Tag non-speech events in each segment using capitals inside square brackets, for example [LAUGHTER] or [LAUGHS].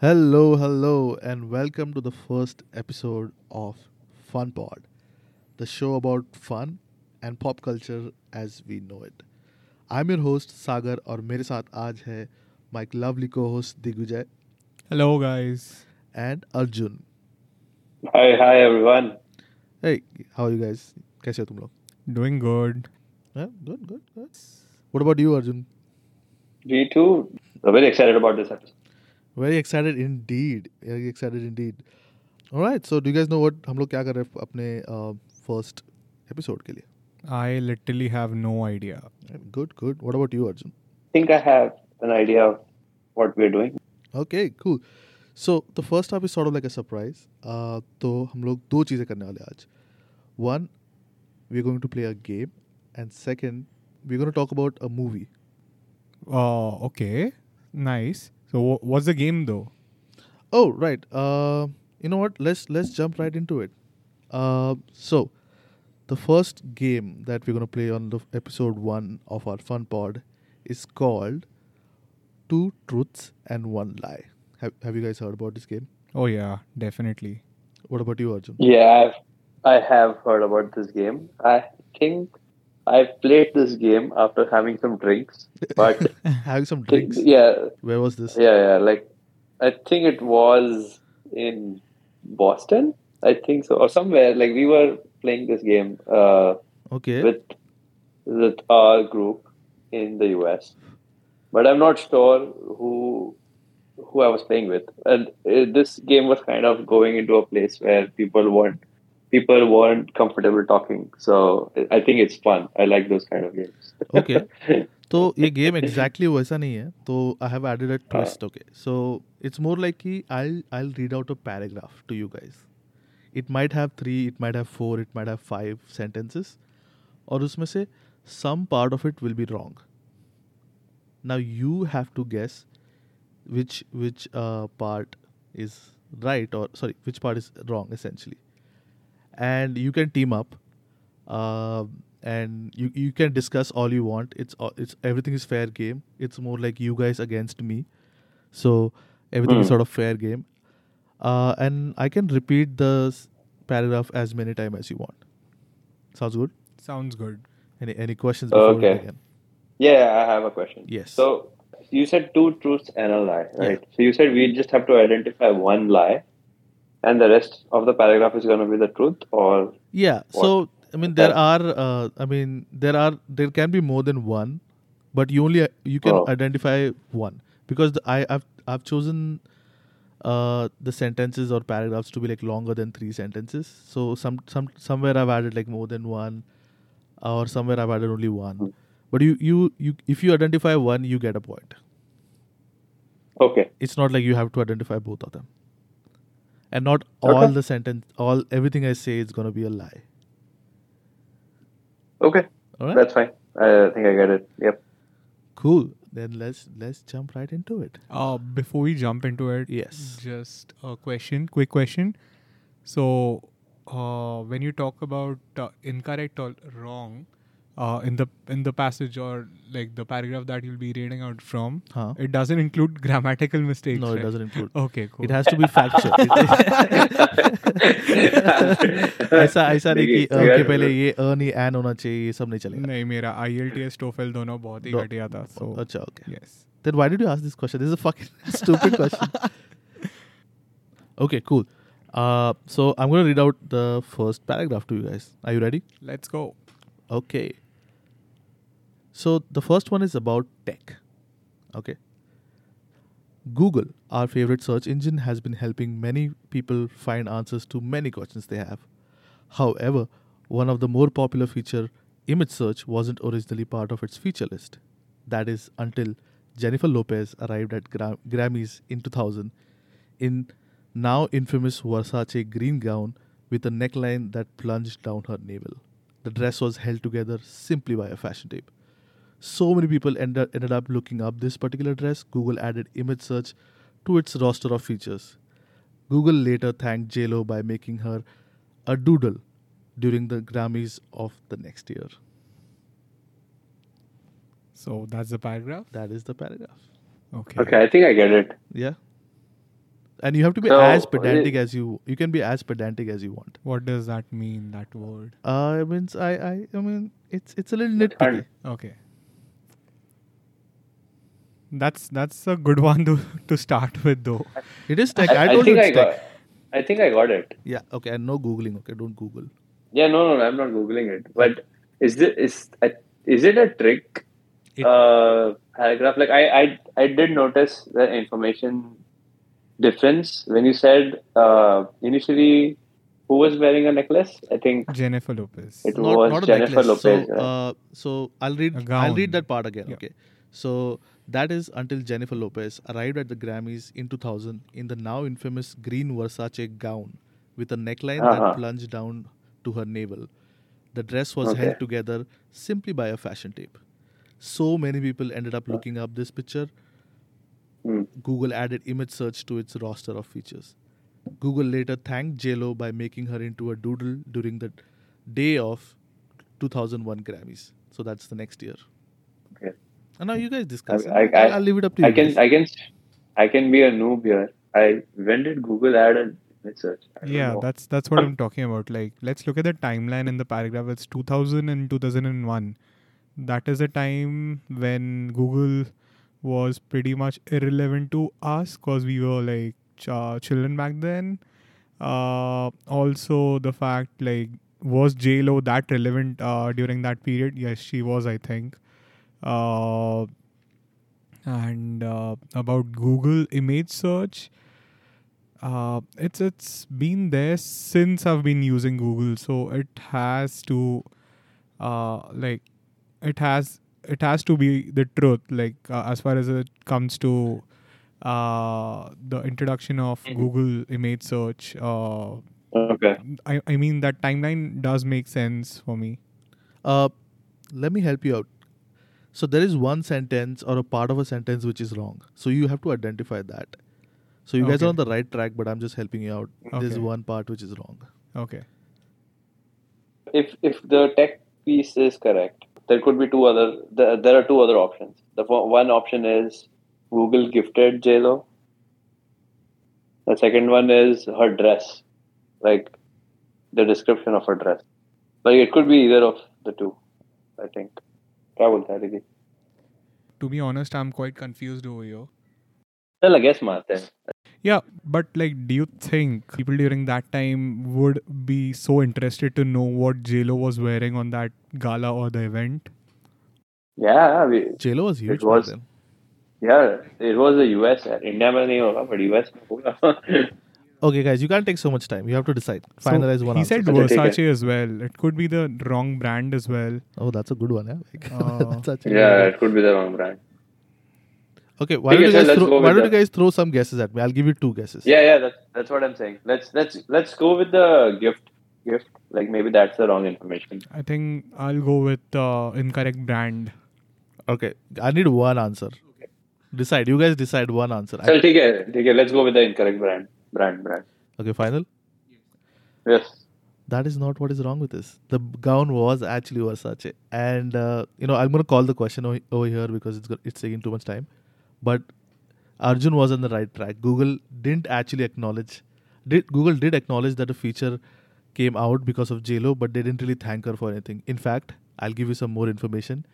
Hello, hello, and welcome to the first episode of Fun Pod, the show about fun and pop culture as we know it. I'm your host Sagar और मेरे साथ आज है my lovely co-host Digvijay Hello, guys. and Arjun. Hi, hi everyone. Hey, how are you guys? कैसे हो तुम लोग? Doing good. Yeah, good, good, good. What about you, Arjun? We too are very excited about this episode. Very excited indeed. Very excited indeed. All right, so do you guys know what हम लोग क्या कर रहे हैं अपने first episode के लिए? I literally have no idea. Good, good. What about you, Arjun? I think I have an idea of what we're doing. Okay, cool. So the first half is sort of like a surprise. Uh, तो हम लोग दो चीज़ें करने वाले हैं आज. One, we're going to play a game, and second, we're going to talk about a movie. Oh, okay. Nice. So, wh- what's the game though? Oh, right. Uh, you know what? Let's let's jump right into it. Uh, so the first game that we're going to play on the episode one of our fun pod is called Two Truths and One Lie. Have Have you guys heard about this game? Oh, yeah, definitely. What about you, Arjun? Yeah, I've, I have heard about this game. I think I played this game after having some drinks, but [LAUGHS] Having some drinks. yeah, Where was this? yeah, yeah. Like I think it was in Boston. I think so, or somewhere. Like we were playing this game uh, Okay. with with our group in the US, but I'm not sure who who I was playing with. And uh, this game was kind of going into a place where people weren't people weren't comfortable talking. So I think it's fun. I like those kind of games. Okay. तो ये game exactly वैसा नहीं है तो I have added a twist okay so it's more like कि I I read out a paragraph to you guys it might have three it might have four it might have five sentences और उसमें से some part of it will be wrong now you have to guess which which uh, part is right or sorry which part is wrong essentially and you can team up uh, and you, you can discuss all you want it's all- it's everything is fair game it's more like you guys against me so everything is Hmm. sort of fair game uh, and i can repeat the s- paragraph as many times as you want sounds good Sounds good. any any questions before Okay. we begin yeah, I have a question. yes So you said two truths and a lie, right? So you said we just have to identify one lie, and the rest of the paragraph is going to be the truth, or Yeah. What? So I mean, there are. Uh, I mean, there are. There can be more than one, but you only you can Oh. identify one because the, I I've I've chosen uh, the sentences or paragraphs to be like longer than three sentences. So some some somewhere I've added like more than one, or somewhere I've added only one. Hmm. But you you you if you identify one, you get a point. okay, It's not like you have to identify both of them. And not all Okay. the sentence, all everything I say is gonna be a lie. okay, All right. that's fine. I think I get it. Yep. Cool. Then let's let's jump right into it. Uh, before we jump into it, Yes. just a question, quick question. So, uh, when you talk about uh, incorrect or wrong, uh, in the in the passage or like the paragraph that you'll be reading out from, Huh? it doesn't include [LAUGHS] grammatical mistakes. No, it right? doesn't include. Okay, cool. It has to be factual. [LAUGHS] [LAUGHS] ऐसा ऐसा नहीं कि अ के पहले ये अ नहीं N होना चाहिए ये सब नहीं चलेगा नहीं मेरा IELTS TOEFL दोनों बहुत ही दो- घटिया था so अच्छा okay yes then why did you ask this question this is a fucking stupid question okay cool uh so I'm gonna read out the first paragraph to you guys are you ready let's go okay so the first one is about tech okay Google, our favorite search engine, has been helping many people find answers to many questions they have. However, one of the more popular feature, image search, wasn't originally part of its feature list. That is until Jennifer Lopez arrived at Gra- Grammys in 2000 in now infamous Versace green gown with a neckline that plunged down her navel. The dress was held together simply by a fashion tape so many people ended, ended up looking up this particular dress, Google added image search to its roster of features. Google later thanked JLo by making her a doodle during the Grammys of the next year. so that's the paragraph That is the paragraph. okay Okay, I think I get it. Yeah. and you have to be So, as pedantic as you you can be as pedantic as you want. What does that mean? That word? Uh, I mean, I I I mean, it's it's a little nitpicky. Okay. That's that's a good one to to start with, though. It is tech. I, I, I told think you I it's got. I think I got it. Yeah. Okay. And no googling. Okay. Don't Google. Yeah, no, no, I'm not googling it. But is this is I- is it a trick It- uh, paragraph? Like I, I I did notice the information difference when you said uh, initially who was wearing a necklace. I think Jennifer Lopez. It not, was not a Jennifer necklace. Lopez. So, right? uh, so I'll read. A I'll read that part again. Yeah. Okay. So that is until Jennifer Lopez arrived at the Grammys in 2000 in the now infamous green Versace gown with a neckline Uh-huh. that plunged down to her navel. The dress was Okay. held together simply by a fashion tape. So many people ended up looking up this picture. Hmm. Google added image search to its roster of features. Google later thanked JLo by making her into a doodle during the day of 2001 Grammys. So that's the next year. And now you guys discuss. I-. I- I'll, I'll leave it up to you. I can guys. I can I can be a noob here. I when did Google add a image search? I Yeah, know. that's that's what I'm talking about. Like, let's look at the timeline in the paragraph. It's 2000 and 2001. That is a time when Google was pretty much irrelevant to us because we were like ch- uh, children back then. Uh, also, the fact like was J Lo that relevant uh, during that period? Yes, she was. I think. Uh, and uh, about Google image search uh, it's it's been there since I've been using Google, so it has to, uh, like, it has it has to be the truth. Like uh, as far as it comes to, uh, the introduction of Mhm. Google image search. Uh, okay. I I mean that timeline does make sense for me. Uh, let me help you out. So there is one sentence or a part of a sentence which is wrong. So you have to identify that. So you guys are on the right track, but I'm just helping you out. There's one part which is wrong. Okay. if if the tech piece is correct, there could be two other. There, there are two other options. The one option is Google gifted JLo. The second one is her dress, like the description of her dress. Like it could be either of the two. I think. क्या बोलता है Ricky? To be honest, I'm quite confused over here. चल I guess मारते हैं. Yeah, but like, do you think people during that time would be so interested to know what JLo was wearing on that gala or the event? Yeah, we, JLo was huge It back was. then. yeah, it was the US. यार. India में नहीं होगा, but US में होगा. Okay, guys, you can't take so much time. You have to decide. Finalize so one. He answer. said Versace as well. It could be the wrong brand as well. Oh, that's a good one. Yeah, [LAUGHS] uh, yeah it could be the wrong brand. Okay, why don't, you guys, throw, why don't you guys throw some guesses at me? I'll give you two guesses. Yeah, yeah, that's, that's what I'm saying. Let's let's let's go with the gift gift. Like maybe that's the wrong information. I think I'll go with uh, incorrect brand. Okay, I need one answer. Okay. Decide. You guys decide one answer. So, okay, okay, let's go with the incorrect brand. Brand, brand. okay. Final. Yes. That is not what is wrong with this. The gown was actually Versace, and uh, you know I'm gonna call the question o- over here because it's go- it's taking too much time. But Arjun was on the right track. Google didn't actually acknowledge. Did Google did acknowledge that a feature came out because of JLo, but they didn't really thank her for anything. In fact, I'll give you some more information.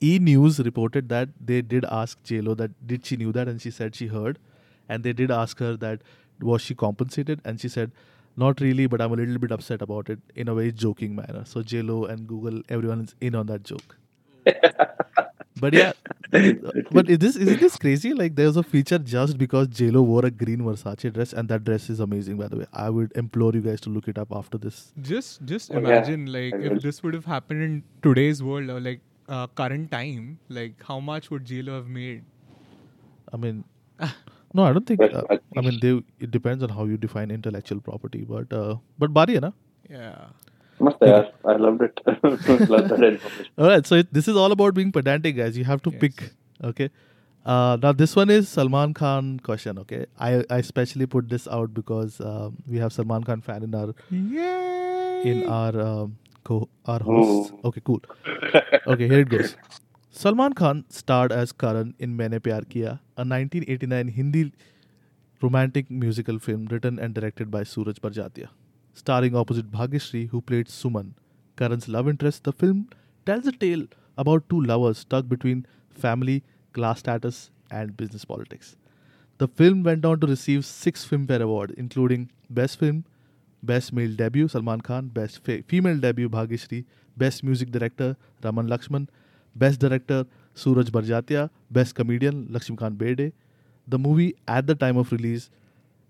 E News reported that they did ask JLo that did she knew that, and she said she heard, and they did ask her that was she compensated, and she said not really, but I'm a little bit upset about it in a very joking manner. So JLo and Google, everyone is in on that joke. [LAUGHS] but yeah, but is this isn't this crazy? Like there's a feature just because JLo wore a green Versace dress, and that dress is amazing. By the way, I would implore you guys to look it up after this. Just just Oh, yeah. imagine like if this would have happened in today's world or like uh, current time, like how much would JLo have made? I mean, [LAUGHS] No, I don't think. Uh, I mean, they, it depends on how you define intellectual property, but uh, but bari. Yeah. Must yeah. I loved it. [LAUGHS] All right, so it, this is all about being pedantic, guys. You have to yes. pick. Okay. Uh, now this one is Salman Khan question. Okay, I I specially put this out because um, we have Salman Khan fan in our Yay! in our um, co our hosts. Okay, cool. Okay, here it goes. [LAUGHS] Salman Khan starred as Karan in Maine Pyar Kiya, a 1989 Hindi romantic musical film written and directed by Suraj Barjatya. Starring opposite Bhagyashree, who played Suman, Karan's love interest, the film tells a tale about two lovers stuck between family, class status, and business politics. The film went on to receive six Filmfare Awards, including Best Film, Best Male Debut Salman Khan, Best Fe- Female Debut Bhagyashree, Best Music Director Raman Lakshman, Best Director Suraj Barjatya, Best Comedian Lakshmikant Berde. The movie at the time of release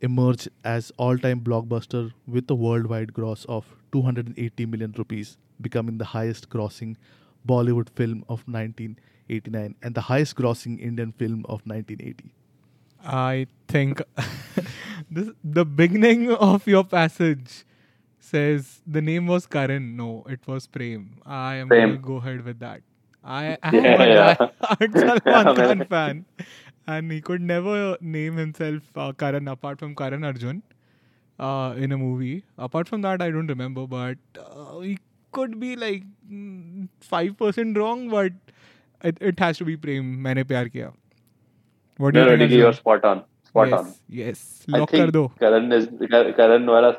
emerged as all-time blockbuster with a worldwide gross of 280 million rupees, becoming the highest grossing Bollywood film of 1989 and the highest grossing Indian film of 1980. I think [LAUGHS] this the beginning of your passage says the name was Karan. No, it was Prem. I am going to go ahead with that. I am Yeah, a yeah. Salman Khan fan, and he could never name himself uh, Karan apart from Karan Arjun uh, in a movie. Apart from that, I don't remember, but uh, he could be like five percent wrong, but it, it has to be Prem. मैंने प्यार किया. What do No, you no, think? Diggy, you're spot on. Spot on yes lock कर दो. Karan is Karan वाला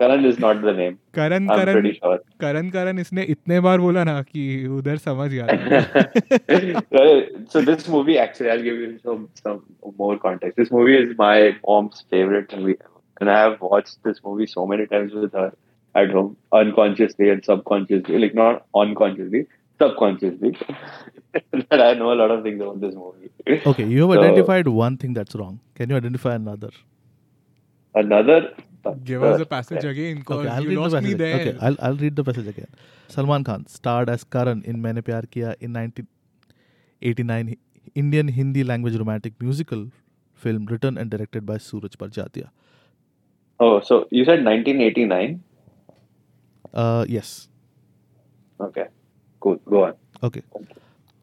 Karan is not the name Karan Karan Karan Karan इसने इतने बार बोला ना कि उधर समझ गया। So this movie actually I will give you some some more context this movie is my mom's favourite movie and i have watched this movie so many times with her at home unconsciously and subconsciously like not unconsciously subconsciously. [LAUGHS] that I know a lot of things about this movie. Okay, you have So- identified one thing that's wrong. Can you identify another? Another Give us the passage again because Okay, I'll you read the lost me passage. there. Okay, I'll, I'll read the passage again. Salman Khan starred as Karan in Maine Pyar Kiya in 1989 Indian Hindi language romantic musical film written and directed by Suraj Barjatya. Oh, so you said 1989? Uh, yes. Okay, cool. Go on. Okay.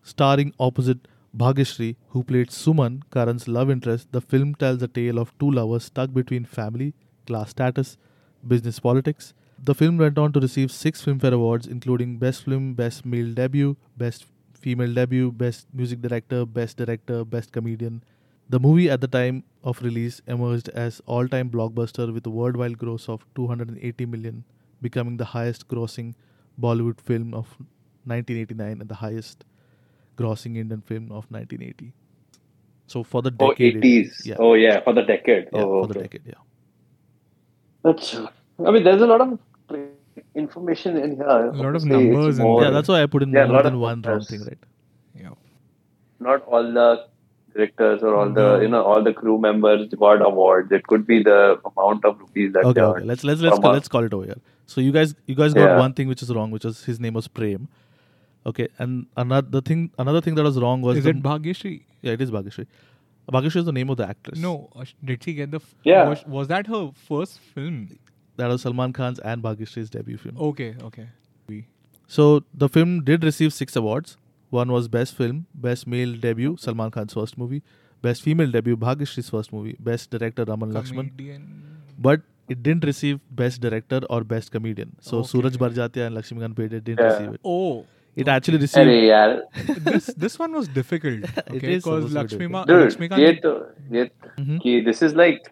Starring opposite Bhagyashree, who played Suman, Karan's love interest, the film tells a tale of two lovers stuck between family, class status, business politics. The film went on to receive six Filmfare Awards, including Best Film, Best Male Debut, Best Female Debut, Best Music Director, Best Director, Best Comedian. The movie at the time of release emerged as all-time blockbuster with a worldwide gross of 280 million, becoming the highest grossing Bollywood film of 1989 and the highest grossing Indian film of 1980. So for the Oh, decade, it- 80s. yeah, Oh, yeah, for the decade. yeah, oh, for the decade, yeah. That's. I mean, there's a lot of information in here. A lot of numbers in Yeah, that's why I put in Yeah, more than one wrong thing, right? Yeah. not all the directors or all the mm-hmm. you know all the crew members got awards. It could be the amount of rupees that Okay, they okay. Let's let's let's call, let's call it over here. So you guys you guys got Yeah. one thing which is wrong, which was his name was Prem. Okay, and another thing another thing that was wrong was Is the, it Bhagyashree? yeah, it is Bhagyashree. Bhagyashree is the name of the actress. No. uh, Did she get the? F- Yeah. Was, was that her first film? that was Salman Khan's and Bhagyashree's debut film. Okay. Okay. So the film did receive six awards. One was Best Film, Best Male Debut, Salman Khan's first movie, Best Female Debut, Bhagyashree's first movie, Best Director, Raman Lakshman. But it didn't receive Best Director or Best Comedian. So Okay. Suraj Barjatya and Lakshmikant Berde didn't Yeah. receive it. Oh. It okay. actually received. Arey yaar. this this one was difficult. [LAUGHS] Okay, because supposed to be Lakshmima, Dude, Lakshmikant. ye to, ye, Mhm. ki, this is like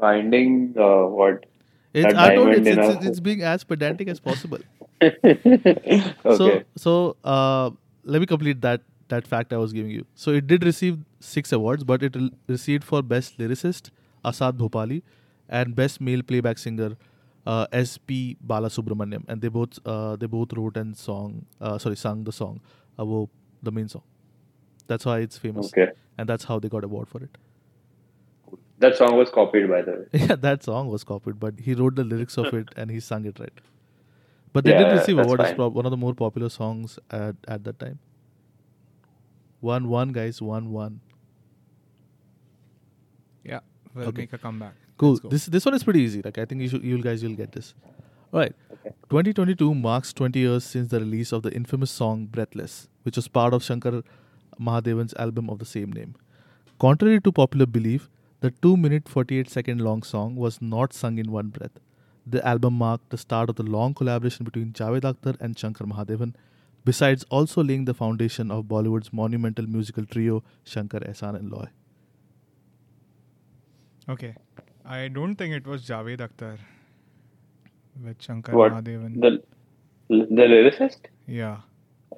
finding uh, what? It's, a I told you, diamond it's, it's, it's being as pedantic as possible. [LAUGHS] okay. So so uh, let me complete that that fact I was giving you. So it did receive six awards, but it re- received for best lyricist Asad Bhopali and best male playback singer uh, S.P. Balasubramaniam, and they both uh, they both wrote and song uh, sorry sung the song, uh, wo, the main song. That's why it's famous, okay. and that's how they got award for it. That song was copied by the way. [LAUGHS] Yeah, that song was copied, but he wrote the lyrics of it and he sung it right. But they did receive award as prob- one of the more popular songs at, at that time. One one guys, one one. Yeah, we'll Okay. make a comeback. Cool. This this one is pretty easy. Like I think you should, you guys will get this. All right. Okay. 2022 marks 20 years since the release of the infamous song "Breathless," which was part of Shankar Mahadevan's album of the same name. Contrary to popular belief, the 2 minute 48 second long song was not sung in one breath. The album marked the start of the long collaboration between Javed Akhtar and Shankar Mahadevan, besides also laying the foundation of Bollywood's monumental musical trio Shankar Ehsaan and Loy. Okay. I don't think it was Javed Akhtar with Shankar What? Mahadevan. The the lyricist? yeah.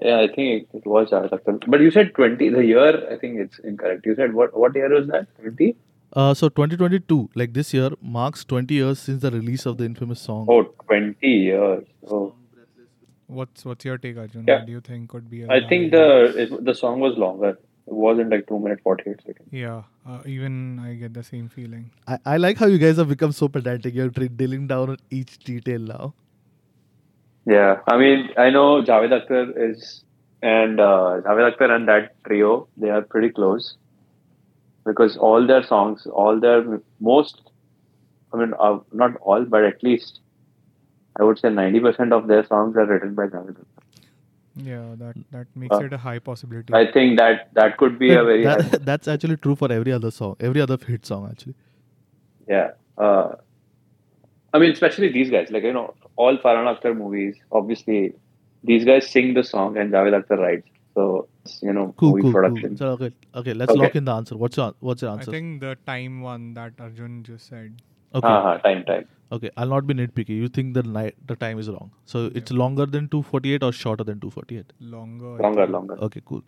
Yeah, I think it, it was Javed Akhtar. But you said 20. The year, I think it's incorrect. You said what what year was that? 20? Uh, so 2022, like this year, marks 20 years since the release of the infamous song. Oh, 20 years. Oh. What's what's your take, Arjun? Yeah. What do you think could be? a I think the it, the song was longer. It wasn't like 2 minutes 48 seconds. Yeah. Uh, even I get the same feeling. I, I like how you guys have become so pedantic. You're dri- drilling down on each detail now. Yeah, I mean, I know Javed Akhtar is, and uh, Javed Akhtar and that trio, they are pretty close because all their songs, all their most, I mean, uh, not all, but at least I would say 90% of their songs are written by Javed Akhtar. Yeah, that that makes Uh, it a high possibility. I think that that could be a very, high, That, [LAUGHS] that's actually true for every other song, every other hit song, actually. yeah. Uh, I mean, especially these guys, like, you know, all Farhan Akhtar movies, obviously, these guys sing the song and Javed Akhtar writes. So, you know, Cool, movie cool, production. cool. So, okay, okay, let's Okay. lock in the answer. What's your What's your answer I think the time one that Arjun just said. Okay. Uh-huh, time, time. Okay, I'll not be nitpicky. You think the night the time is wrong, so yeah. it's longer than 248 or shorter than 248? Longer. Longer, longer. Okay, cool.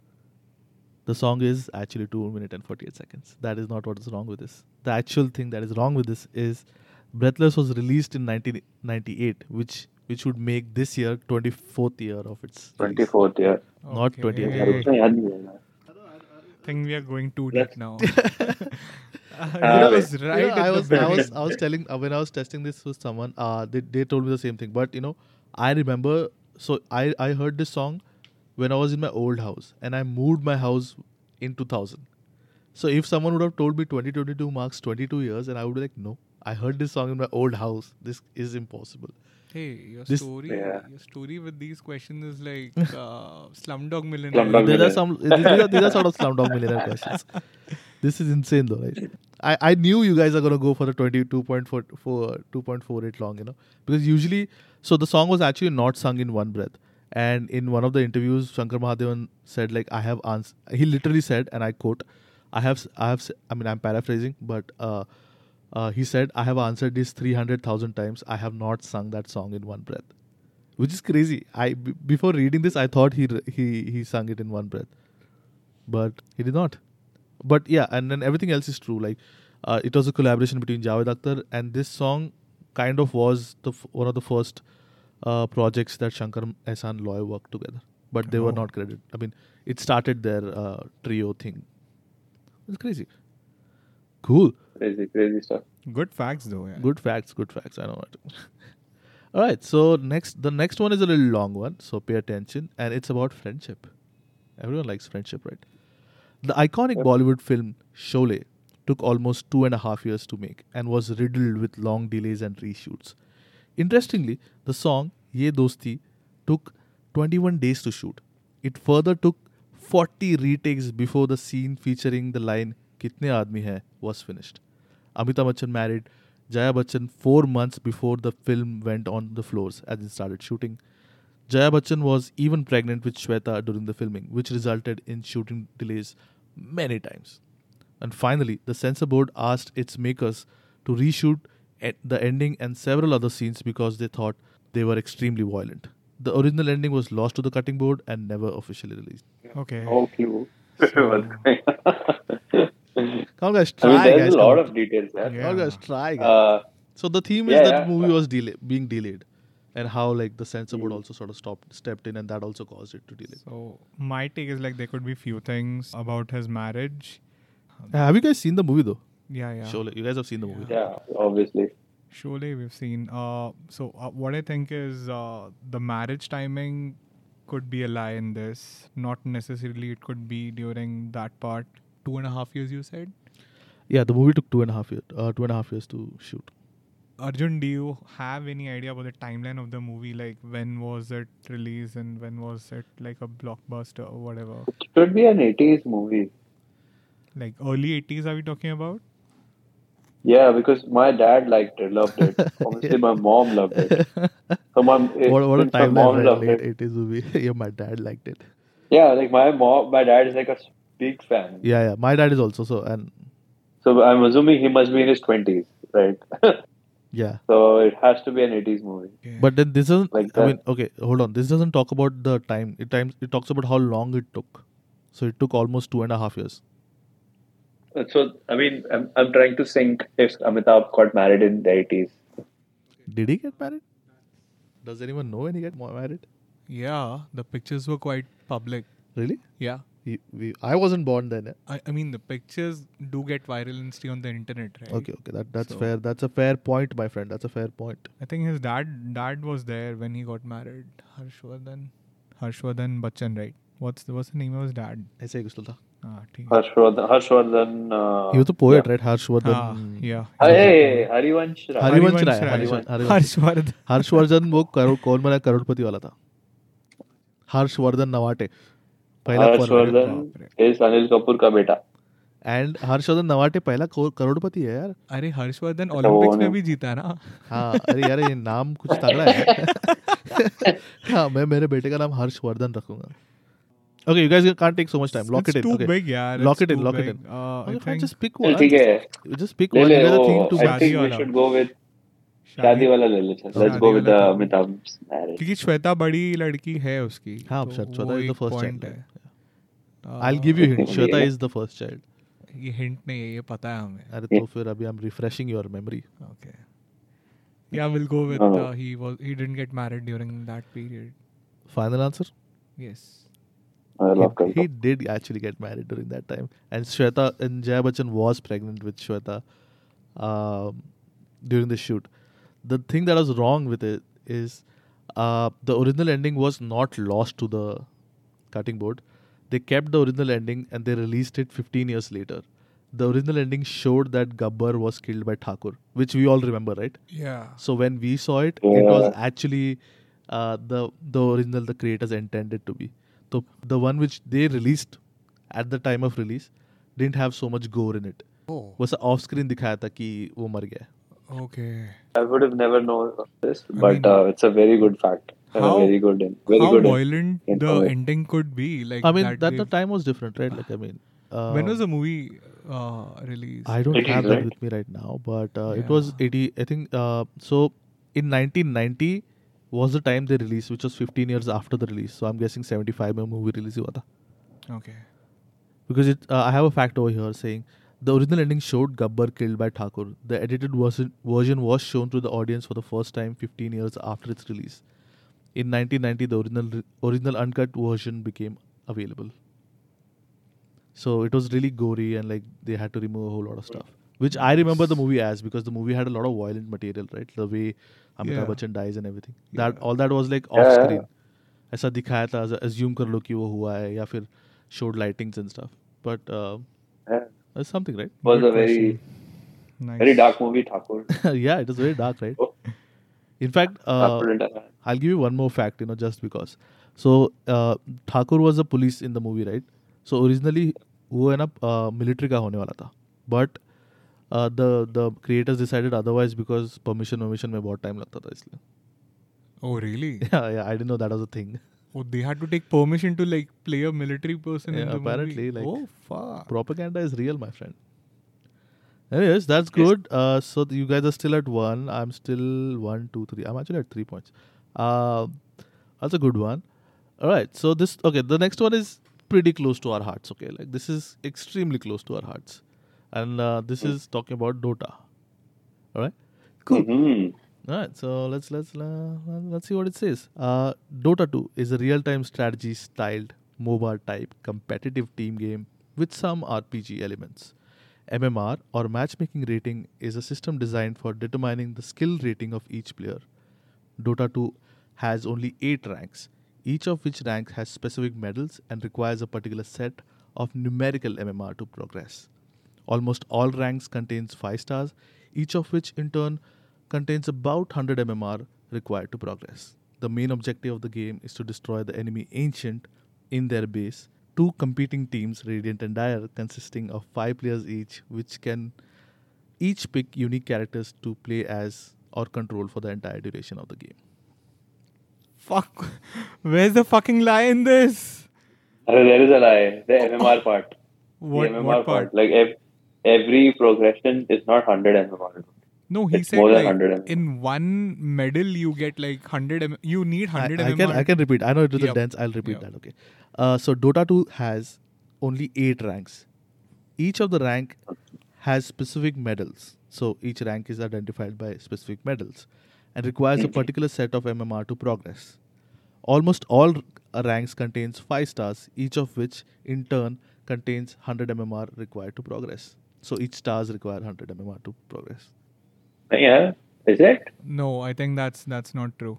The song is actually two minute and 48 seconds. That is not what is wrong with this. The actual thing that is wrong with this is Breathless was released in 1998, which which would make this year 24th year of its 24th year, okay. not 20th year. I think we are going too deep now. [LAUGHS] [LAUGHS] Uh, I was You know, at I was I was I was telling uh, when I was testing this with someone, uh, they they told me the same thing. But you know, I remember. So I I heard this song when I was in my old house, and I moved my house in 2000. So if someone would have told me 2022 marks 22 years, and I would be like, no, I heard this song in my old house. This is impossible. Hey, your This- story, Yeah. your story with these questions is like [LAUGHS] uh, Slumdog Millionaire. Slumdog These are some these are, these are sort of Slumdog [LAUGHS] Millionaire questions. This is insane though, right? I, I knew you guys are gonna go for the 22.4 for 2.48 long, you know, because usually, so the song was actually not sung in one breath. And in one of the interviews, Shankar Mahadevan said like, I have ans He literally said, and I quote, I have, I have, I mean, I'm paraphrasing, but uh, uh, he said, I have answered this 300,000 times. I have not sung that song in one breath, which is crazy. I b- before reading this, I thought he he he sung it in one breath, but he did not. But yeah, and then everything else is true. Like uh, it was a collaboration between Javed Akhtar and this song kind of was the f- one of the first uh, projects that Shankar Ehsan Loy worked together, but they were Oh. not credited. I mean, it started their uh, trio thing. It's crazy. Cool. Crazy, crazy stuff. Good facts though. Yeah. Good facts, good facts. I know it. [LAUGHS] All right, so next the next one is a little long one, so pay attention, and it's about friendship. Everyone likes friendship, right? The iconic Yep. Bollywood film Sholay took almost two and a half years to make and was riddled with long delays and reshoots. Interestingly, the song Ye Dosti took 21 days to shoot. It further took 40 retakes before the scene featuring the line Kitne Aadmi Hai was finished. Amitabh Bachchan married Jaya Bachchan four months before the film went on the floors as it started shooting. Jaya Bachchan was even pregnant with Shweta during the filming, which resulted in shooting delays many times. And finally, the censor board asked its makers to reshoot the ending and several other scenes because they thought they were extremely violent. The original ending was lost to the cutting board and never officially released. Okay. No clue. So- What's going on. Come on, guys, I mean, there's guys. a lot come of details there. Yeah. Come on, guys, try, guys. Uh, So the theme Yeah, is that yeah. movie was delay, being delayed, and how like the censor board Mm. also sort of stopped, stepped in, and that also caused it to delay. So my take is like there could be few things about his marriage. Uh, have you guys seen the movie though? Yeah, yeah. Surely you guys have seen the movie. yeah, obviously. Surely we've seen. Uh, so uh, what I think is uh, the marriage timing could be a lie in this. Not necessarily. It could be during that part. Two and a half years, you said. Yeah, the movie took two and a half years, uh, two and a half years to shoot. Arjun, do you have any idea about the timeline of the movie? Like when was it released and when was it like a blockbuster or whatever? It should be an 80s movie. Like early 80s, are we talking about? Yeah, because my dad liked it, loved it. [LAUGHS] Obviously, my mom loved it. So my, [LAUGHS] what what a since my mom right? loved Late it. eighties movie. [LAUGHS] yeah, my dad liked it. Yeah, like my mom, my dad is like a big fan. Yeah, yeah. My dad is also so, and So I'm assuming he must be in his twenties, right? Yeah. so it has to be an 80s movie. Yeah. But then this isn't Like I that. mean, okay, hold on. This doesn't talk about the time. It times. It talks about how long it took. So it took almost two and a half years. Uh, so I mean, I'm I'm trying to think if Amitabh got married in the 80s. Did he get married? Does anyone know when he got married? yeah, the pictures were quite public. Really? Yeah. He, we, I wasn't born then. eh? I, I mean, the pictures do get viral and stay on the internet, right? Okay, okay. That that's So- fair. That's a fair point, my friend. That's a fair point. I think his dad dad was there when he got married. Harshvardhan, Harshvardhan Bachchan, right? What's the what's the name of his dad? ऐसे ही कुछ तो था. Ah, ठीक है. Harshvardhan. Harshvardhan uh, He was a poet, yeah. right? Harshvardhan. Ah, yeah. Hey, Harivansh Rai. Harivansh Rai. Rai. Harivansh- Harivansh. Harshvardhan. Harshvardhan वो करोड़ कौन बना करोड़पति वाला था हर्षवर्धन नवाटे पहला हर्षवर्धन इज़ अनिल कपूर का बेटा एंड हर्षवर्धन नवाटे पहला करोड़पति है यार अरे हर्षवर्धन ओलंपिक्स में भी जीता ना हाँ अरे यार ये नाम कुछ तगड़ा है हाँ मैं मेरे बेटे का नाम हर्षवर्धन रखूँगा Okay, you guys can't take so much time. Lock it's it in. Too okay. big, yeah. Lock it in. Lock big. it in. Uh, okay, I think... Just pick one. ठीक है. Just pick one. You guys are thinking too much. I think we should go with शादी वाला ले ले चल let's go with Amitabh marriage क्योंकि श्वेता बड़ी लड़की है उसकी हाँ Shweta is the first time है I'll give you hint. Okay. Shweta is the first child. ये हिंट नहीं है ये पता है हमें अरे तो फिर अभी I'm refreshing your memory. Okay yeah will go with No, no. He was he didn't get married during that period Final answer. Yes I love he, he Kalpa. did actually get married during that time, and Shweta and Jaya Bachchan was pregnant with Shweta um, during the shoot. The thing that was wrong with it is uh, the original ending was not lost to the cutting board. They kept the original ending and they released it 15 years later. The original ending showed that Gabbar was killed by Thakur, which we all remember, right? या So when we saw it, it was Yeah. actually uh, the the original the creators intended to be. So the one which they released at the time of release didn't have so much gore in it. ओह बस of screen दिखाया था कि वो मर गया है. Okay I would have never known of this, I but mean, uh, it's a very good fact. and a how- very good, in- very how good. in- violent the information. ending could be like I mean that that the they- time was different, right? Like I mean, uh, when was the movie uh, released I don't 80s, have that right? with me right now, but uh, it Yeah. was 80. I think uh, so. In 1990 was the time they released, which was 15 years after the release. So I'm guessing 75 में movie release हुआ था. okay because it uh, I have a fact over here saying the original ending showed Gabbar killed by Thakur. The edited version, version was shown to the audience for the first time 15 years after its release. In 1990, the original original uncut version became available. So it was really gory and like they had to remove a whole lot of stuff, which I remember the movie as because the movie had a lot of violent material, right? The way Amitabh Yeah. Bachchan dies and everything. Yeah. That all that was like Yeah, off yeah. screen. ऐसा दिखाया था assume कर लो कि वो हुआ है या फिर showed lightings and stuff. But uh, Yeah. that's something, right? was Good a very nice very dark movie, Thakur. [LAUGHS] yeah, it was very dark, right? Oh. In fact, uh, Thakur didn't have- I'll give you one more fact, you know, just because. So uh, Thakur was a police in the movie, right? So originally वो है ना military का होने वाला था but the the creators decided otherwise because permission वर्मिशन में बहुत time लगता था इसलिए oh really [LAUGHS] I didn't know that was a thing [LAUGHS] oh they had to take permission to like play a military person in Yeah, the apparently, movie like- oh fuck propaganda is real, my friend. Anyways, that's good. Uh, so you guys are still at one. I'm still one, two, three. I'm actually at three points. Uh, that's a good one. All right. So this okay. The next one is pretty close to our hearts. Okay, like this is extremely close to our hearts, and uh, this is talking about Dota. All right. Mhm. All right, so let's let's uh, let's see what it says. Uh, Dota 2 is a real-time strategy styled MOBA type competitive team game with some RPG elements. MMR or matchmaking rating is a system designed for determining the skill rating of each player. Dota 2 has only 8 ranks, each of which ranks has specific medals and requires a particular set of numerical MMR to progress. Almost all ranks contains 5 stars, each of which in turn contains about 100 MMR required to progress. The main objective of the game is to destroy the enemy ancient in their base. Two competing teams, Radiant and Dire, consisting of 5 players each, which can each pick unique characters to play as or control for the entire duration of the game. fuck [LAUGHS] where's the fucking lie in this there is a lie. The MMR part. what the MMR what part Like ev- every progression is not 100 mmr. No, he It's said more than like 100 in one medal you get like 100 mm. You need 100 I mmr. can I can repeat. I know it was Yep. dense. I'll repeat Yep. that. Okay. Uh, so Dota 2 has only eight ranks. Each of the rank has specific medals. So each rank is identified by specific medals and requires a particular set of MMR to progress. Almost all r- ranks contains five stars, each of which in turn contains 100 MMR required to progress. So each stars require 100 MMR to progress. Yeah, is it? No, I think that's that's not true.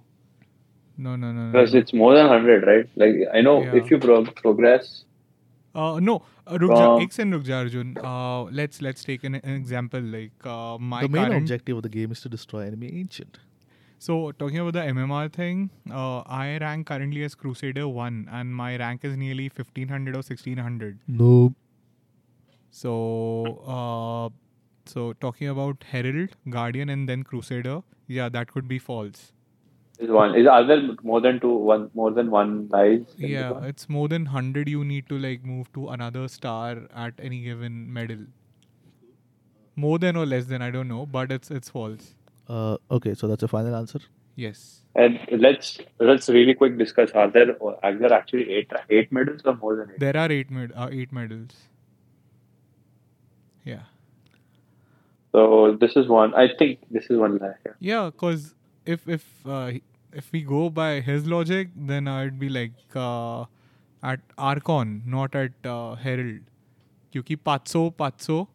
No, no, no, no. Because no. it's more than 100, right? Like, I know Yeah. if you pro- progress, Uh, no, uh, Rukja, Um, X and Rukja Arjun. Uh, let's let's take an, an example like uh, my the main current. objective of the game is to destroy enemy ancient. So talking about the MMR thing, uh, I rank currently as Crusader one, and my rank is nearly fifteen hundred or sixteen hundred. No. So, uh, so talking about Herald, Guardian, and then Crusader, yeah, that could be false. is one. Is are there more than two? One more than one lies? Yeah, one? it's more than hundred. You need to like move to another star at any given medal. More than or less than, I don't know, but it's it's false. Uh, okay, so that's a final answer. Yes. And let's let's really quick discuss. Are there are there actually eight eight medals or more than eight? There are eight med- uh, eight medals. Yeah. So this is one. I think this is one lie. Yeah. Yeah, because if if uh, if we go by his logic, then I'd be like uh, at Archon, not at uh, Herald. क्योंकि 500 500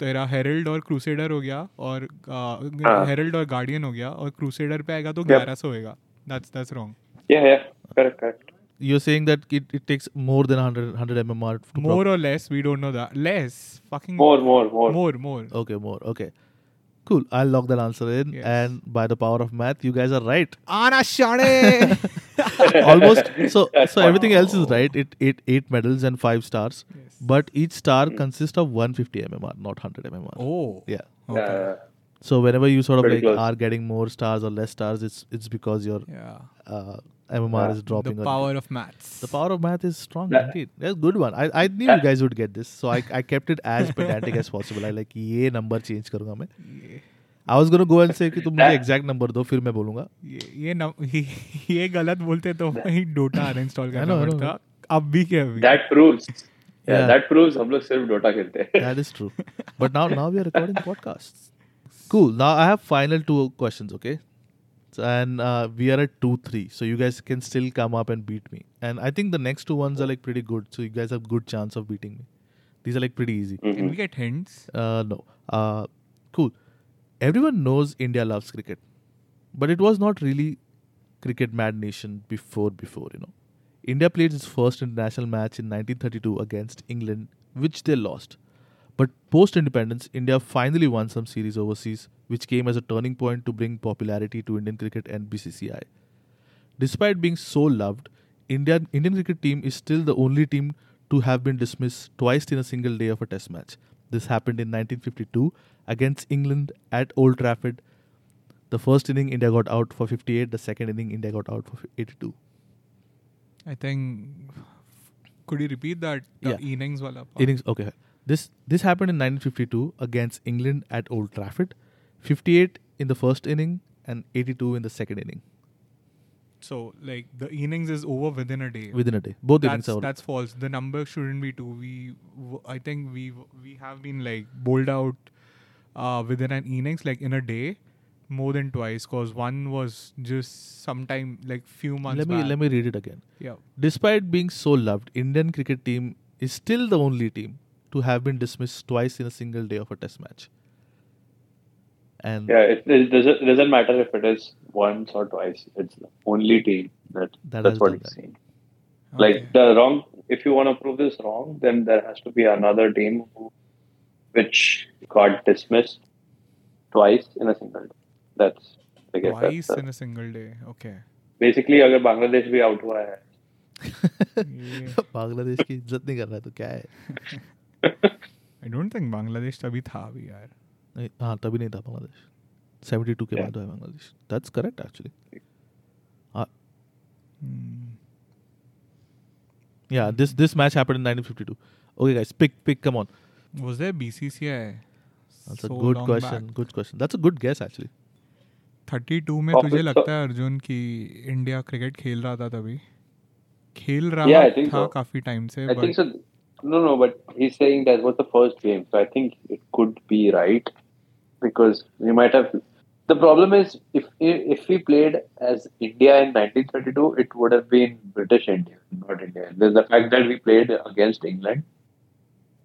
तेरा Herald और crusader हो गया और हाँ. Herald और guardian हो गया और क्रूसेडर पे आएगा तो Yep. 1100 होएगा that's that's wrong Yeah, yeah. Correct, correct. You're saying that it, it takes more than 100, 100 mmR to more or less we don't know that less fucking More, more, more. more more Okay, more. Okay. Cool. I'll lock that answer in. Yes. And by the power of math, you guys are right. Ana Shane [LAUGHS] Almost. So That's [LAUGHS] so everything else is right. It eight eight medals and five stars. Yes. But each star consists of 150 mmR, not 100 mmR. oh Yeah. okay. Yeah. So whenever you sort of Pretty like close. are getting more stars or less stars, it's it's because your yeah uh, MMR Yeah. is dropping. the power of maths The power of math is strong Yeah. indeed. That's a good one. I, I knew you guys would get this, so I, I kept it as pedantic as possible. I like ये number change करूँगा मैं. I was gonna go and say कि तुम मुझे exact number दो फिर मैं बोलूँगा. ये ये नम- ये गलत बोलते तो वही डोटा अनइंस्टॉल I करना पड़ता अब भी क्या अभी That proves. Yeah, Yeah. that proves हम लोग सिर्फ़ डोटा खेलते हैं. That is true. But now now we are recording podcasts. Cool. Now I have final two questions. Okay. So, and uh, we are at two three, so you guys can still come up and beat me. And I think the next two ones are like pretty good, so you guys have good chance of beating me. These are like pretty easy. can Mhm. we get hints Uh, no. Uh, cool. Everyone knows India loves cricket, but it was not really cricket mad nation before. Before you know, India played its first international match in 1932 against England, which they lost. But post independence, India finally won some series overseas, which came as a turning point to bring popularity to Indian cricket and BCCI. Despite being so loved, Indian Indian cricket team is still the only team to have been dismissed twice in a single day of a test match. This happened in 1952 against England at Old Trafford. The first inning India got out for 58, the second inning India got out for 82. I think could you repeat that the Yeah. innings wala part? Innings okay. This this happened in 1952 against England at Old Trafford. 58 in the first inning and 82 in the second inning so like the innings is over within a day within a day. Both innings that's are that's false the number shouldn't be two we w- i think we we have been like bowled out uh within an innings like in a day more than twice because one was just sometime like few months let me back. let me read it again. yeah Despite being so loved, Indian cricket team is still the only team to have been dismissed twice in a single day of a test match. And Yeah, it, it doesn't it doesn't matter if it is once or twice. It's the only team that, That has that's what done it's that. saying. Okay. Like the wrong. If you want to prove this wrong, then there has to be another team who, which got dismissed twice in a single day. That's I guess twice that's in the, a single day okay basically अगर बांग्लादेश भी out हुआ है [LAUGHS] Yeah. Bangladesh की इज्जत नहीं कर रहा है तो क्या है i don't think bangladesh तभी था अभी यार नहीं, हाँ तभी नहीं था बांग्लादेश 72 के Yeah. बाद हुआ है Bangladesh that's correct actually Hmm. Yeah, this this match happened in 1952. Okay, guys, pick pick. Come on, Was there BCCI? That's so a good long question. back? Good question. That's a good guess actually. 32 में Oh, तुझे लगता है अर्जुन कि India cricket खेल रहा था तभी खेल रहा Yeah, था so. काफ़ी टाइम से I but think so. No, no, but he's saying that was the first game, so I think it could be right because we might have. The problem is if if we played as India in 1932, it would have been British India, not India. The, the fact that we played against England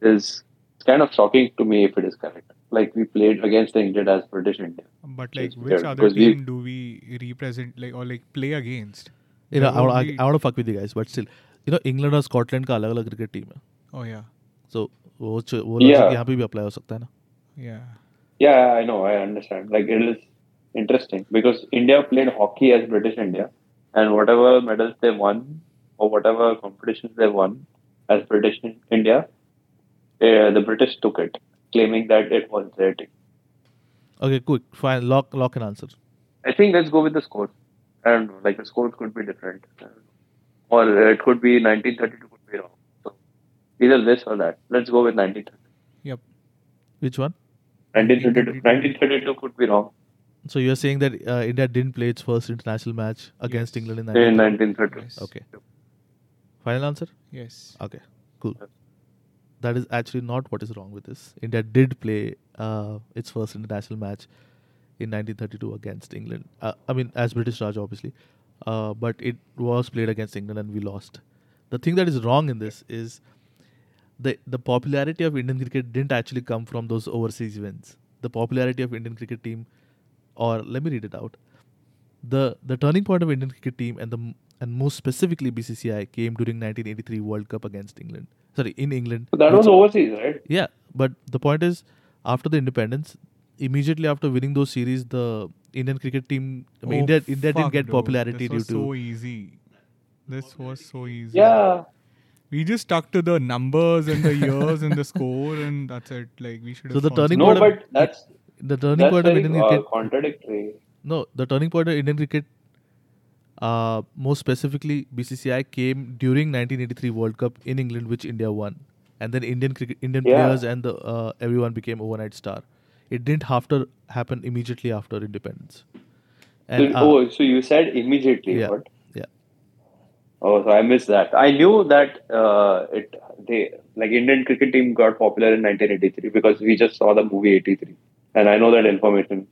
is it's kind of shocking to me if it is correct. Like we played against England as British India. but like It's which weird other because we- team do we represent like or like play against You know, I, There want, won't I, be- I want to fuck with you guys, but still, you know, England और Scotland का अलग अलग cricket team है oh yeah सो वो च- वो logic Yeah. यहाँ पे भी अप्लाई हो सकता है ना yeah Yeah, I know, I understand. Like it is interesting because India played hockey as British India, and whatever medals they won or whatever competitions they won as British India, uh, the British took it, claiming that it was their team. Okay, quick, fine, lock lock and answer. I think let's go with the score. I don't know, like the score could be different, I don't know. or it could be 1932 could be wrong. So either this or that. Let's go with 1932. yep Which one? 1932, 1932 could be wrong So you're saying that uh, India didn't play its first international match against Yes. England in in 1930? 1930. Yes. Okay. Final answer? yes Okay, cool. That is actually not what is wrong with this. India did play uh, its first international match in 1932 against England. Uh, I mean, as British Raj, obviously. Uh, but it was played against England and we lost. The thing that is wrong in this is the the popularity of Indian cricket didn't actually come from those overseas wins. The popularity of Indian cricket team, or let me read it out. The the turning point of Indian cricket team and the and most specifically BCCI came during 1983 World Cup against England. Sorry, in England. So that was overseas, right? yeah, but the point is, after the independence, immediately after winning those series, the Indian cricket team, I mean, Oh, India, India didn't get popularity this due was to. so easy this was so easy Yeah. We just stuck to the numbers and the years and the score and that's it like we should So the turning No, point of- but that's the turning that's point of very Indian uh, cricket. contradictory. No, the turning point of Indian cricket, uh, more specifically, BCCI came during 1983 World Cup in England, which India won, and then Indian cricket, Indian Yeah. players and the uh, everyone became overnight star. It didn't after happen immediately after independence. And So- uh, oh, so you said immediately, yeah, what? yeah. Oh, so I missed that. I knew that uh, it they like Indian cricket team got popular in 1983 because we just saw the movie 83, and I know that information.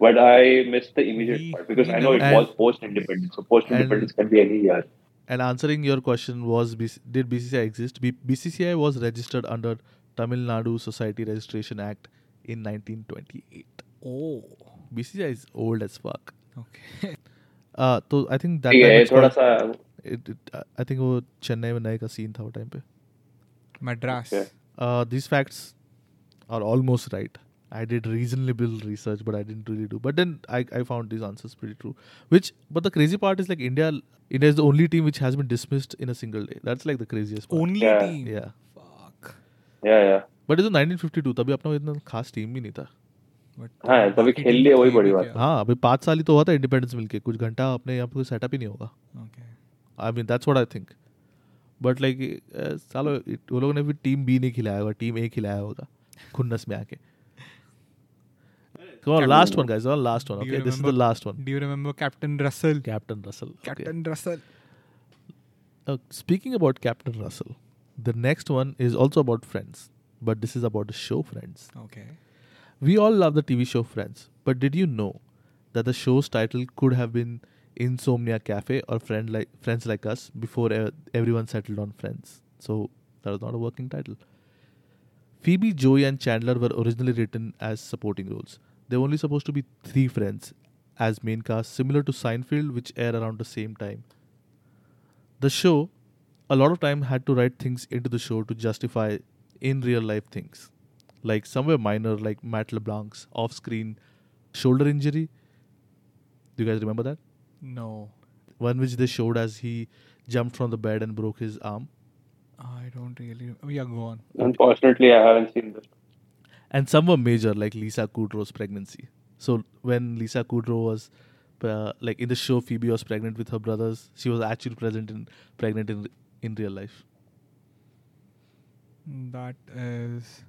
But I missed the immediate We- part because we I know it never- was post independence. So post independence can be any year. And answering your question was BC, did BCCI exist? B, BCCI was registered under Tamil Nadu Society Registration Act in 1928. oh BCCI is old as fuck. okay [LAUGHS] Uh, तो I think that ठीक time है it's थोड़ा called- सा I think वो चेन्नई में नए का scene था वो टाइम पे। Madras. This facts are almost right I did reasonable research but I didn't really do but then I I found this answers pretty true which but the crazy part is like India India is the only team which has been dismissed in a single day that's like the craziest only team yeah fuck yeah yeah but is 1952 तभी अपना इतना खास team भी नहीं था। हाँ, खेल लिया वही बड़ी बात। हाँ अभी साल ही तो हुआ था इंडिपेंडेंस मिलके। कुछ घंटा अपने पे सेटअप ही नहीं होगा। I mean that's what I think but like सालो it- वो लोगों ने भी टीम बी नहीं खिलाया होगा टीम ए खिलाया होगा खुन्नस में आके Come on, last one, guys. One last one. Do you Okay, this is the remember- last one. do you remember captain russell Captain Russell. Okay. captain russell Uh, speaking about Captain Russell, the next one is also about Friends, but this is about the show Friends. okay We all love the TV show Friends, but did you know that the show's title could have been Insomnia Cafe or Friend like Friends Like Us before everyone settled on Friends? So that was not a working title. Phoebe, Joey, and Chandler were originally written as supporting roles. They were only supposed to be three friends as main cast, similar to Seinfeld, which aired around the same time. The show, a lot of time, had to write things into the show to justify in real life things like somewhere minor, like Matt LeBlanc's off screen shoulder injury. Do you guys remember that? No One which they showed as he jumped from the bed and broke his arm. i don't really oh, yeah go on unfortunately I haven't seen this. And some were major, like Lisa Kudrow's pregnancy. So when Lisa Kudrow was, uh, like in the show, Phoebe was pregnant with her brothers. She was actually present in pregnant in in real life. that is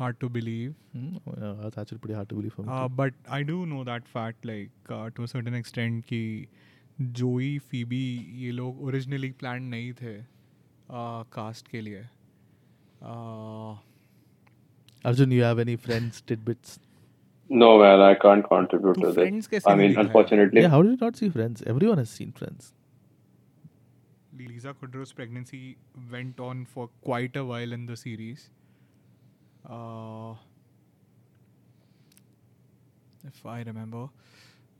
hard to believe. Hmm, yeah, that's actually pretty hard to believe for me. Uh, but I do know that fact, like uh, to a certain extent, कि जोई Phoebe ये लोग originally plan नहीं थे cast के लिए uh, Arjun, you have any friends tidbits? No, man, I can't contribute तो to this. Friends I mean, unfortunately, Yeah, how did you not see Friends? Everyone has seen Friends. Lisa Kudrow's pregnancy went on for quite a while in the series. Uh, if I remember,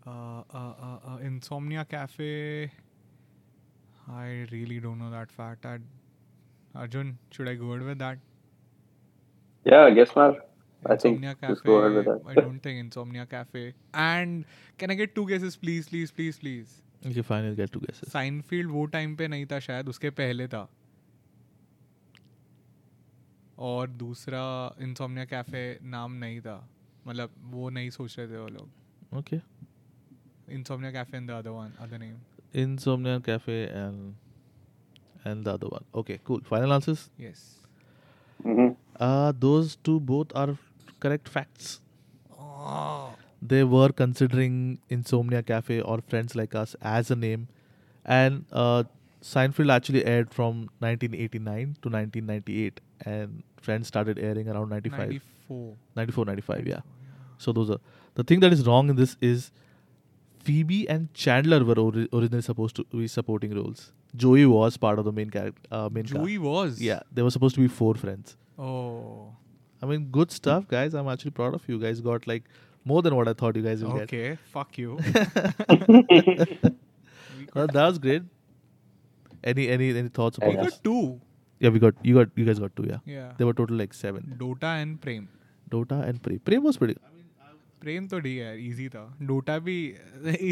uh, uh, uh, uh, Insomnia Cafe. I really don't know that fact. I, Arjun, should I go ahead with that? yeah, I guess not. I think Insomnia just Cafe. go ahead with that. I don't think Insomnia Cafe. And can I get two guesses, please, please, please, please? Okay, fine, you'll get two guesses. Seinfeld वो time पे नहीं था शायद उसके पहले था और दूसरा इंसोमनिया कैफ़े नाम नहीं था मतलब वो नहीं सोच रहे थे वो लोग Okay. Insomnia Cafe and the other one other name Insomnia Cafe and and the other one. Okay, cool. Final answers. Yes hmm Uh, those two both are correct facts. They were considering Insomnia Cafe or Friends Like Us as a name, and uh, Seinfeld actually aired from 1989 to 1998, and Friends started airing around 95, 94 94, 95. Yeah. So those are the thing that is wrong in this is Phoebe and Chandler were ori- originally supposed to be supporting roles. Joey was part of the main character. Uh, main cast. Joey was Yeah, there were supposed to be four friends. oh I mean, good stuff, guys. I'm actually proud of you. guys got like more than what I thought you guys would get. okay fuck you. [LAUGHS] [LAUGHS] Well, that was great. Any any any thoughts about Yes. this? got two Yeah, we got you got you guys got two. Yeah, yeah there were total like seven. Dota and Prem Dota and Prey. Prem was pretty. Prem तो D है easy था Dota भी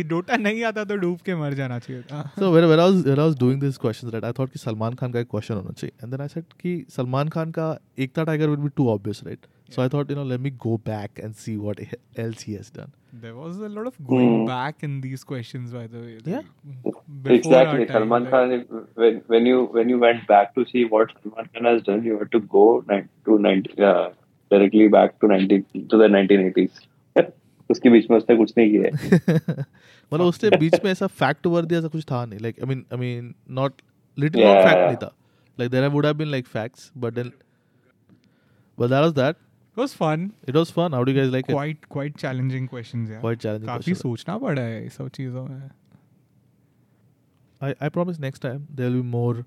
Dota नहीं आता तो डूब के मर जाना चाहिए था when I was when I was doing these questions, right, I thought कि सलमान खान का एक question होना चाहिए, and then I said कि सलमान खान का एकता tiger would be too obvious, right? So I thought you know let me go back and see what else he has done. There was a lot of going Hmm. back in these questions, by the way. Yeah. like, before exactly. our time, Salman like- Khan. if- When when you when you went back to see what Salman Khan has done, you had to go ni- to ninety uh, directly back to ninety to the nineteen eighties. उसके बीच में उसने कुछ नहीं किया है मतलब उसने बीच में ऐसा फैक्ट ओवर दिया ऐसा कुछ था नहीं like I mean I mean not little not Yeah. Fact नहीं था like there would have been like facts but then but that was that It was fun. It was fun how do you guys like it Quite quite challenging questions, yeah. Quite challenging काफी सोचना पड़ा है ये सब चीजों में. I I promise next time there will be more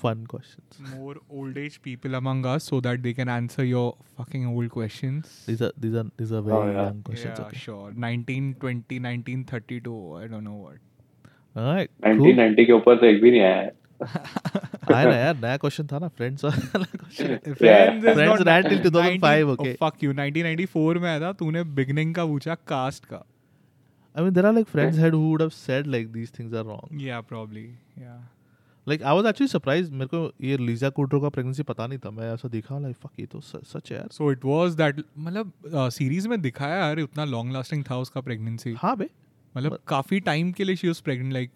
fun questions. More old age people among us so that they can answer your fucking old questions. These are these are these are very Oh, yeah. young questions. yeah, okay. sure. 1920, 1932, I don't know what. All right. Nineteen Cool. Ninety के ऊपर तो एक भी नहीं आया है [LAUGHS] आया ना यार नया क्वेश्चन था ना फ्रेंड्स वाला question Friends is not till 2005 okay fuck you 1994 में आया था तूने बिगनिंग का पूछा कास्ट का. I mean there are like friends had who would have said like these things are wrong yeah probably yeah like I was actually surprise मेरे को ये लीजा कुट्रो का प्रेगनेंसी पता नहीं था. मैं ऐसा देखा लाइक फक ये तो सच है सो इट वाज दैट मतलब सीरीज़ में दिखाया यार इतना लॉन्ग लास्टिंग था उसका प्रेगनेंसी हाँ बे. मतलब काफ़ी टाइम के लिए she was pregnant like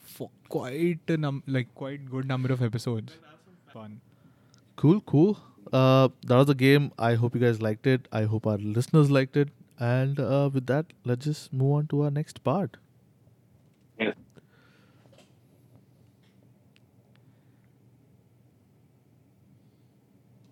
quite a num- like quite good number of episodes. Fun. Cool, cool. Uh, that was the game. I hope you guys liked it. I hope our listeners liked it. And uh, with that, let's just move on to our next part. Yes.